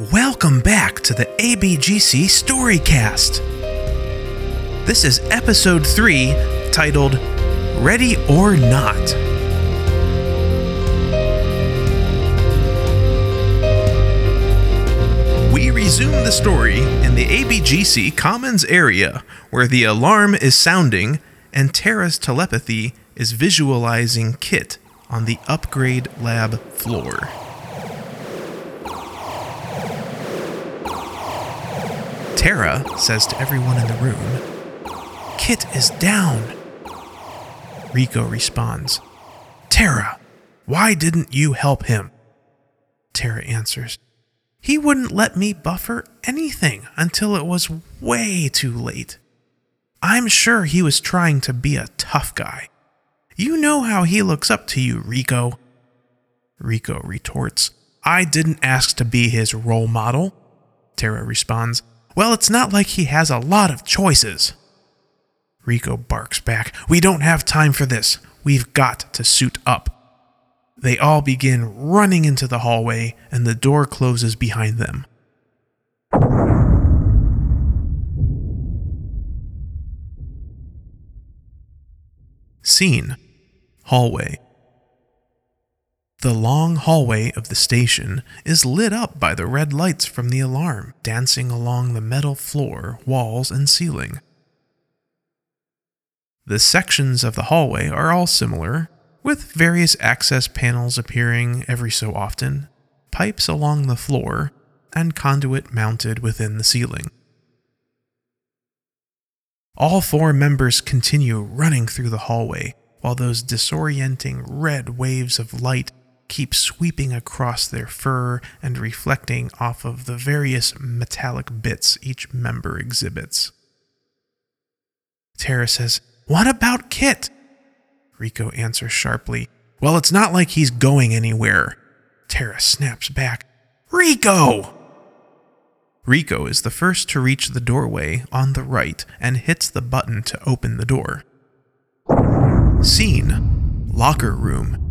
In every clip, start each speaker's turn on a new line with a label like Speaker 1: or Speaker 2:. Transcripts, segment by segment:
Speaker 1: Welcome back to the ABGC Storycast. This is episode 3 titled Ready or Not. We resume the story in the ABGC Commons area where the alarm is sounding and Tara's telepathy is visualizing Kit on the upgrade lab floor. Tara says to everyone in the room, Kit is down. Rico responds, Tara, why didn't you help him? Tara answers, He wouldn't let me buffer anything until it was way too late. I'm sure he was trying to be a tough guy. You know how he looks up to you, Rico. Rico retorts, I didn't ask to be his role model. Tara responds, Well, it's not like he has a lot of choices. Rico barks back, We don't have time for this. We've got to suit up. They all begin running into the hallway, and the door closes behind them. Scene Hallway. The long hallway of the station is lit up by the red lights from the alarm dancing along the metal floor, walls, and ceiling. The sections of the hallway are all similar, with various access panels appearing every so often, pipes along the floor, and conduit mounted within the ceiling. All four members continue running through the hallway while those disorienting red waves of light keep sweeping across their fur and reflecting off of the various metallic bits each member exhibits. Tara says, What about Kit? Rico answers sharply, Well, it's not like he's going anywhere. Tara snaps back, Rico! Rico is the first to reach the doorway on the right and hits the button to open the door. Scene Locker Room.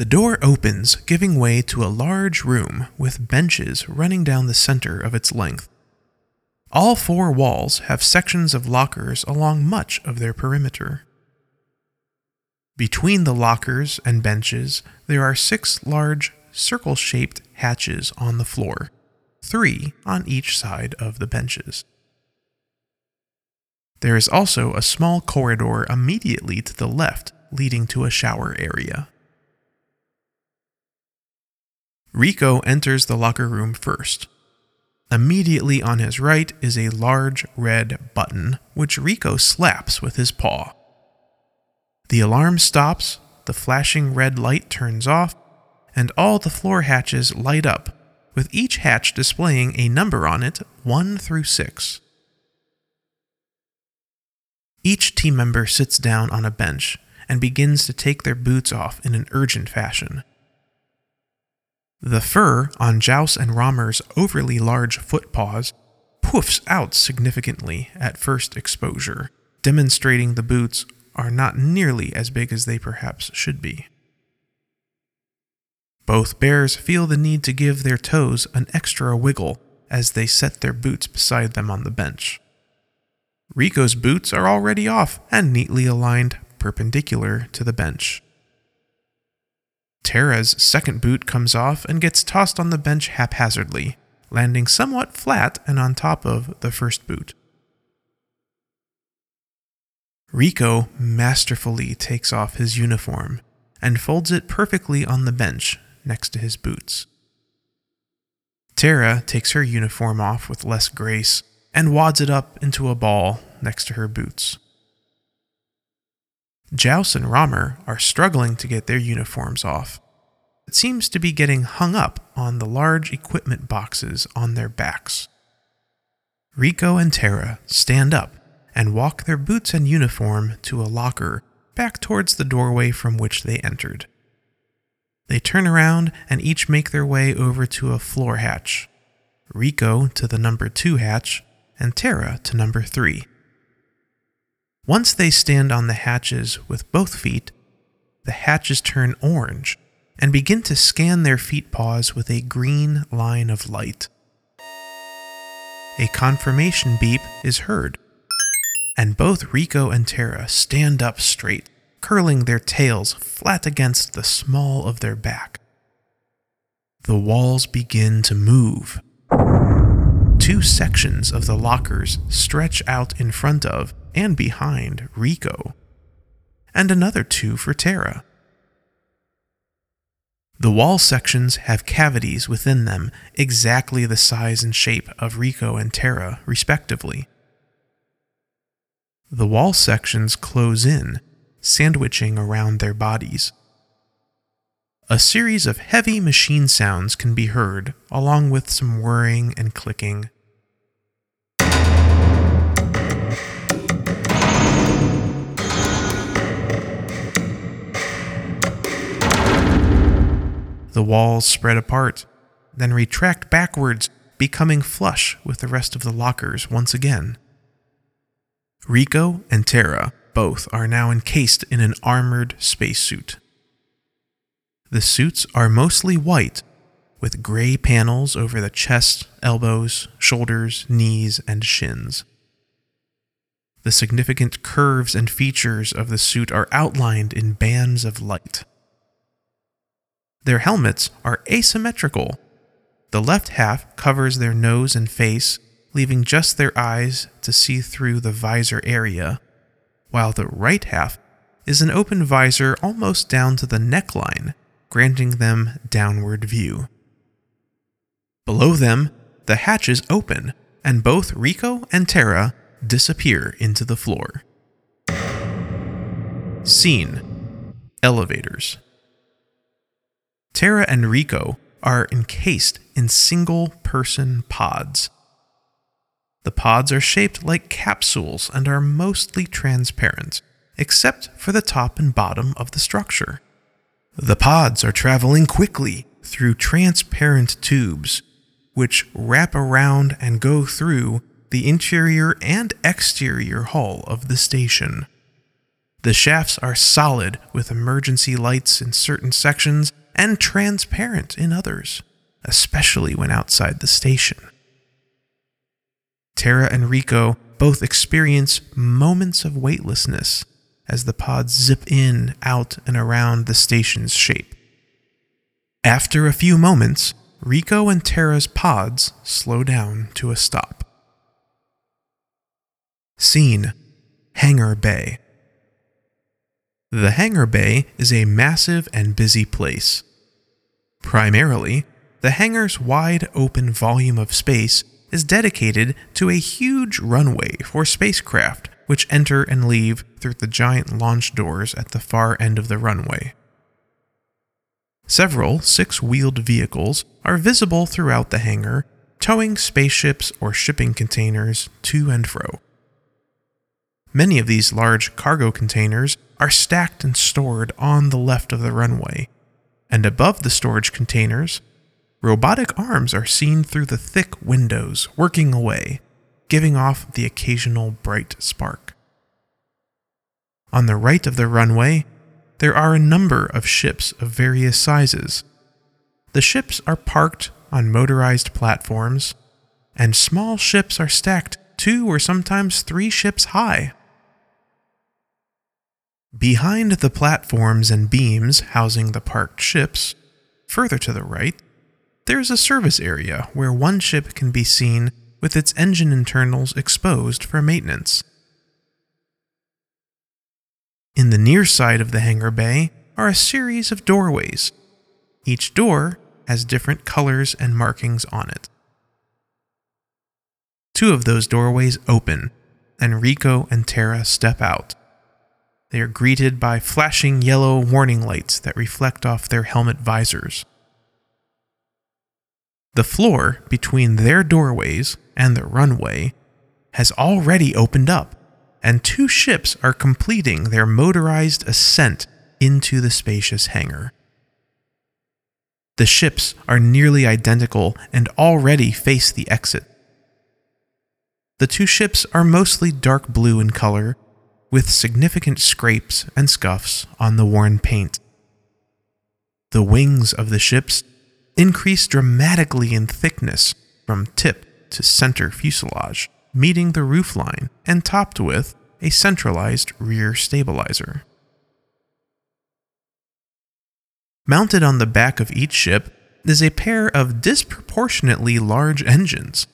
Speaker 1: The door opens, giving way to a large room with benches running down the center of its length. All four walls have sections of lockers along much of their perimeter. Between the lockers and benches, there are six large, circle shaped hatches on the floor three on each side of the benches. There is also a small corridor immediately to the left leading to a shower area. Rico enters the locker room first. Immediately on his right is a large red button, which Rico slaps with his paw. The alarm stops, the flashing red light turns off, and all the floor hatches light up with each hatch displaying a number on it 1 through 6. Each team member sits down on a bench and begins to take their boots off in an urgent fashion. The fur on Jouse and Romer's overly large foot paws poofs out significantly at first exposure, demonstrating the boots are not nearly as big as they perhaps should be. Both bears feel the need to give their toes an extra wiggle as they set their boots beside them on the bench. Rico's boots are already off and neatly aligned perpendicular to the bench. Tara's second boot comes off and gets tossed on the bench haphazardly, landing somewhat flat and on top of the first boot. Rico masterfully takes off his uniform and folds it perfectly on the bench next to his boots. Tara takes her uniform off with less grace and wads it up into a ball next to her boots. Jouse and Romer are struggling to get their uniforms off. It seems to be getting hung up on the large equipment boxes on their backs. Rico and Tara stand up and walk their boots and uniform to a locker back towards the doorway from which they entered. They turn around and each make their way over to a floor hatch. Rico to the number two hatch, and Tara to number three. Once they stand on the hatches with both feet, the hatches turn orange, and begin to scan their feet paws with a green line of light. A confirmation beep is heard, and both Rico and Tara stand up straight, curling their tails flat against the small of their back. The walls begin to move. Two sections of the lockers stretch out in front of and behind Rico, and another two for Tara. The wall sections have cavities within them exactly the size and shape of Rico and Tara, respectively. The wall sections close in, sandwiching around their bodies. A series of heavy machine sounds can be heard, along with some whirring and clicking. The walls spread apart, then retract backwards, becoming flush with the rest of the lockers once again. Rico and Tara both are now encased in an armored spacesuit. The suits are mostly white, with gray panels over the chest, elbows, shoulders, knees, and shins. The significant curves and features of the suit are outlined in bands of light. Their helmets are asymmetrical. The left half covers their nose and face, leaving just their eyes to see through the visor area, while the right half is an open visor almost down to the neckline, granting them downward view. Below them, the hatches open, and both Rico and Tara disappear into the floor. Scene Elevators. Tara and Rico are encased in single person pods. The pods are shaped like capsules and are mostly transparent, except for the top and bottom of the structure. The pods are traveling quickly through transparent tubes, which wrap around and go through the interior and exterior hull of the station. The shafts are solid with emergency lights in certain sections and transparent in others, especially when outside the station. Tara and Rico both experience moments of weightlessness as the pods zip in, out, and around the station's shape. After a few moments, Rico and Tara's pods slow down to a stop. Scene Hangar Bay. The hangar bay is a massive and busy place. Primarily, the hangar's wide open volume of space is dedicated to a huge runway for spacecraft which enter and leave through the giant launch doors at the far end of the runway. Several six wheeled vehicles are visible throughout the hangar, towing spaceships or shipping containers to and fro. Many of these large cargo containers are stacked and stored on the left of the runway, and above the storage containers, robotic arms are seen through the thick windows working away, giving off the occasional bright spark. On the right of the runway, there are a number of ships of various sizes. The ships are parked on motorized platforms, and small ships are stacked two or sometimes three ships high. Behind the platforms and beams housing the parked ships, further to the right, there's a service area where one ship can be seen with its engine internals exposed for maintenance. In the near side of the hangar bay are a series of doorways. Each door has different colors and markings on it. Two of those doorways open, and Rico and Tara step out. They are greeted by flashing yellow warning lights that reflect off their helmet visors. The floor between their doorways and the runway has already opened up, and two ships are completing their motorized ascent into the spacious hangar. The ships are nearly identical and already face the exit. The two ships are mostly dark blue in color with significant scrapes and scuffs on the worn paint. The wings of the ships increase dramatically in thickness from tip to center fuselage, meeting the roofline and topped with a centralized rear stabilizer. Mounted on the back of each ship is a pair of disproportionately large engines.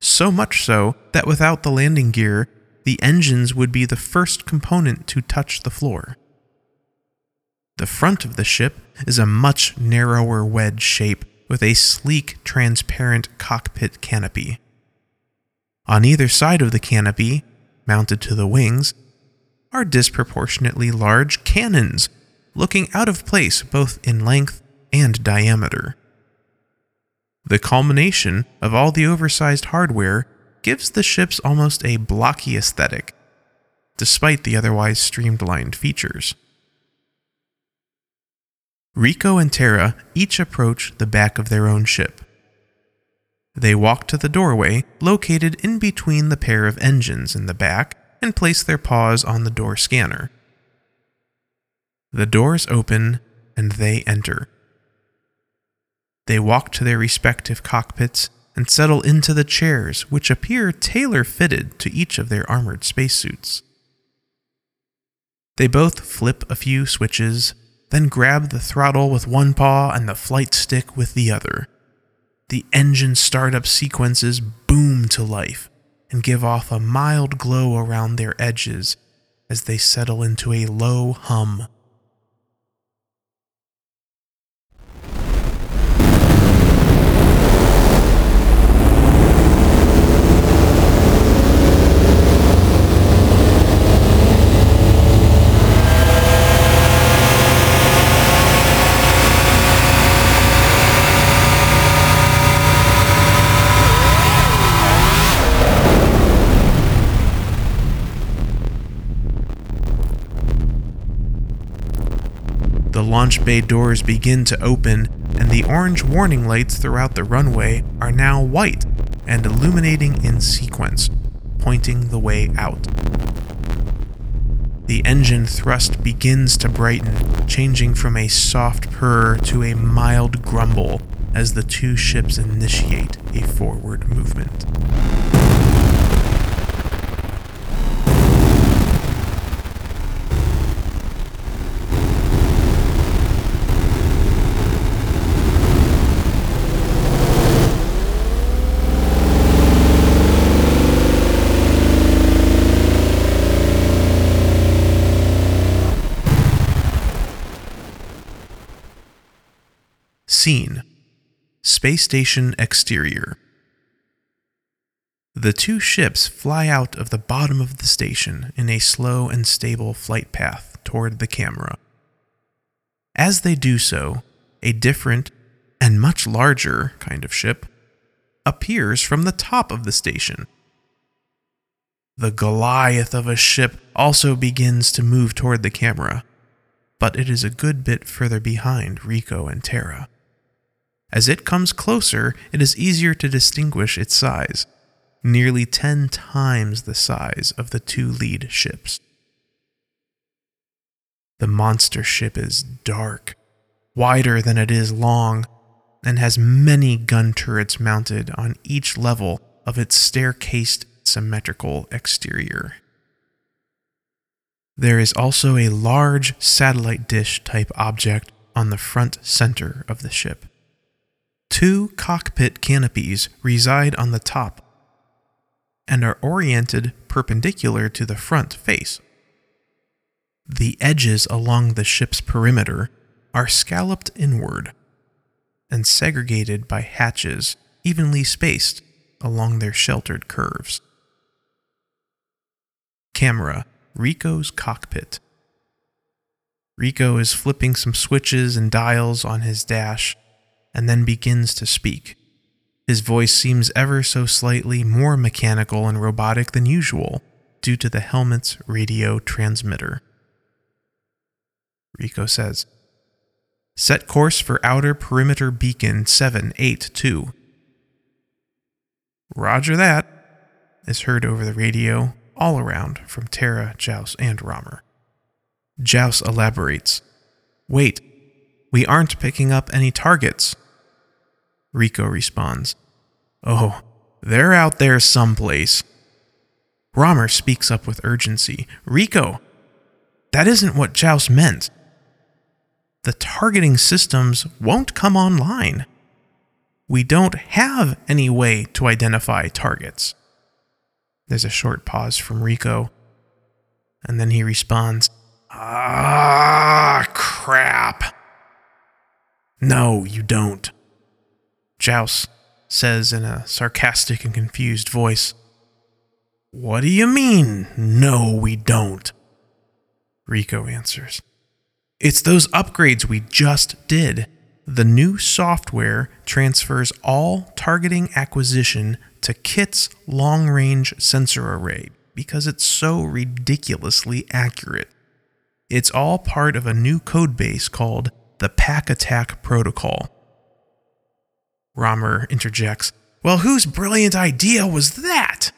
Speaker 1: So much so that without the landing gear, the engines would be the first component to touch the floor. The front of the ship is a much narrower wedge shape with a sleek, transparent cockpit canopy. On either side of the canopy, mounted to the wings, are disproportionately large cannons, looking out of place both in length and diameter. The culmination of all the oversized hardware gives the ships almost a blocky aesthetic, despite the otherwise streamlined features. Rico and Tara each approach the back of their own ship. They walk to the doorway located in between the pair of engines in the back and place their paws on the door scanner. The doors open and they enter. They walk to their respective cockpits and settle into the chairs, which appear tailor fitted to each of their armored spacesuits. They both flip a few switches, then grab the throttle with one paw and the flight stick with the other. The engine startup sequences boom to life and give off a mild glow around their edges as they settle into a low hum launch bay doors begin to open, and the orange warning lights throughout the runway are now white and illuminating in sequence, pointing the way out. The engine thrust begins to brighten, changing from a soft purr to a mild grumble as the two ships initiate a forward movement. Scene Space Station Exterior. The two ships fly out of the bottom of the station in a slow and stable flight path toward the camera. As they do so, a different and much larger kind of ship appears from the top of the station. The Goliath of a ship also begins to move toward the camera, but it is a good bit further behind Rico and Tara. As it comes closer, it is easier to distinguish its size, nearly 10 times the size of the two lead ships. The monster ship is dark, wider than it is long, and has many gun turrets mounted on each level of its staircased symmetrical exterior. There is also a large satellite dish type object on the front center of the ship. Two cockpit canopies reside on the top and are oriented perpendicular to the front face. The edges along the ship's perimeter are scalloped inward and segregated by hatches evenly spaced along their sheltered curves. Camera Rico's cockpit. Rico is flipping some switches and dials on his dash and then begins to speak. His voice seems ever so slightly more mechanical and robotic than usual due to the helmet's radio transmitter. Rico says, Set course for outer perimeter beacon 782. Roger that, is heard over the radio all around from Tara, Jouse, and Romer. Jouse elaborates, Wait, We aren't picking up any targets. Rico responds, Oh, they're out there someplace. Romer speaks up with urgency. Rico, that isn't what Joust meant. The targeting systems won't come online. We don't have any way to identify targets. There's a short pause from Rico, and then he responds, Ah, crap. No, you don't. Joust says in a sarcastic and confused voice, What do you mean, no, we don't? Rico answers, It's those upgrades we just did. The new software transfers all targeting acquisition to Kit's long range sensor array because it's so ridiculously accurate. It's all part of a new codebase called the Pack Attack Protocol. Romer interjects, Well, whose brilliant idea was that?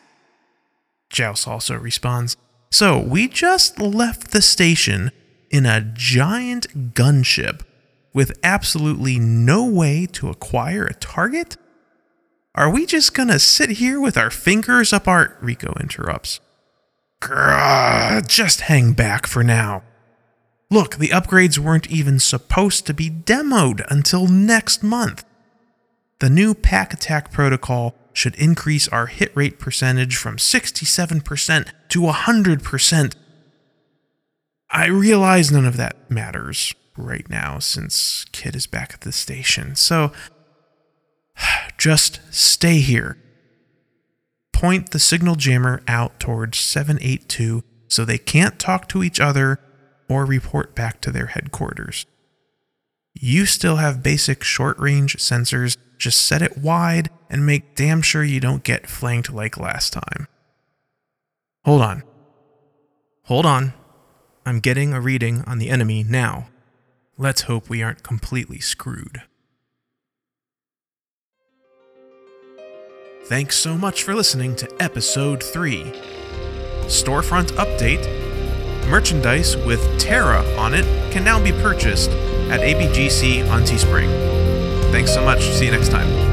Speaker 1: Joust also responds, So we just left the station in a giant gunship with absolutely no way to acquire a target? Are we just gonna sit here with our fingers up our. Rico interrupts. Just hang back for now. Look, the upgrades weren't even supposed to be demoed until next month. The new pack attack protocol should increase our hit rate percentage from 67% to 100%. I realize none of that matters right now since Kit is back at the station, so just stay here. Point the signal jammer out towards 782 so they can't talk to each other or report back to their headquarters. You still have basic short range sensors, just set it wide and make damn sure you don't get flanked like last time. Hold on. Hold on. I'm getting a reading on the enemy now. Let's hope we aren't completely screwed. Thanks so much for listening to episode 3. Storefront update merchandise with Tara on it can now be purchased at ABGC on Teespring. Thanks so much. See you next time.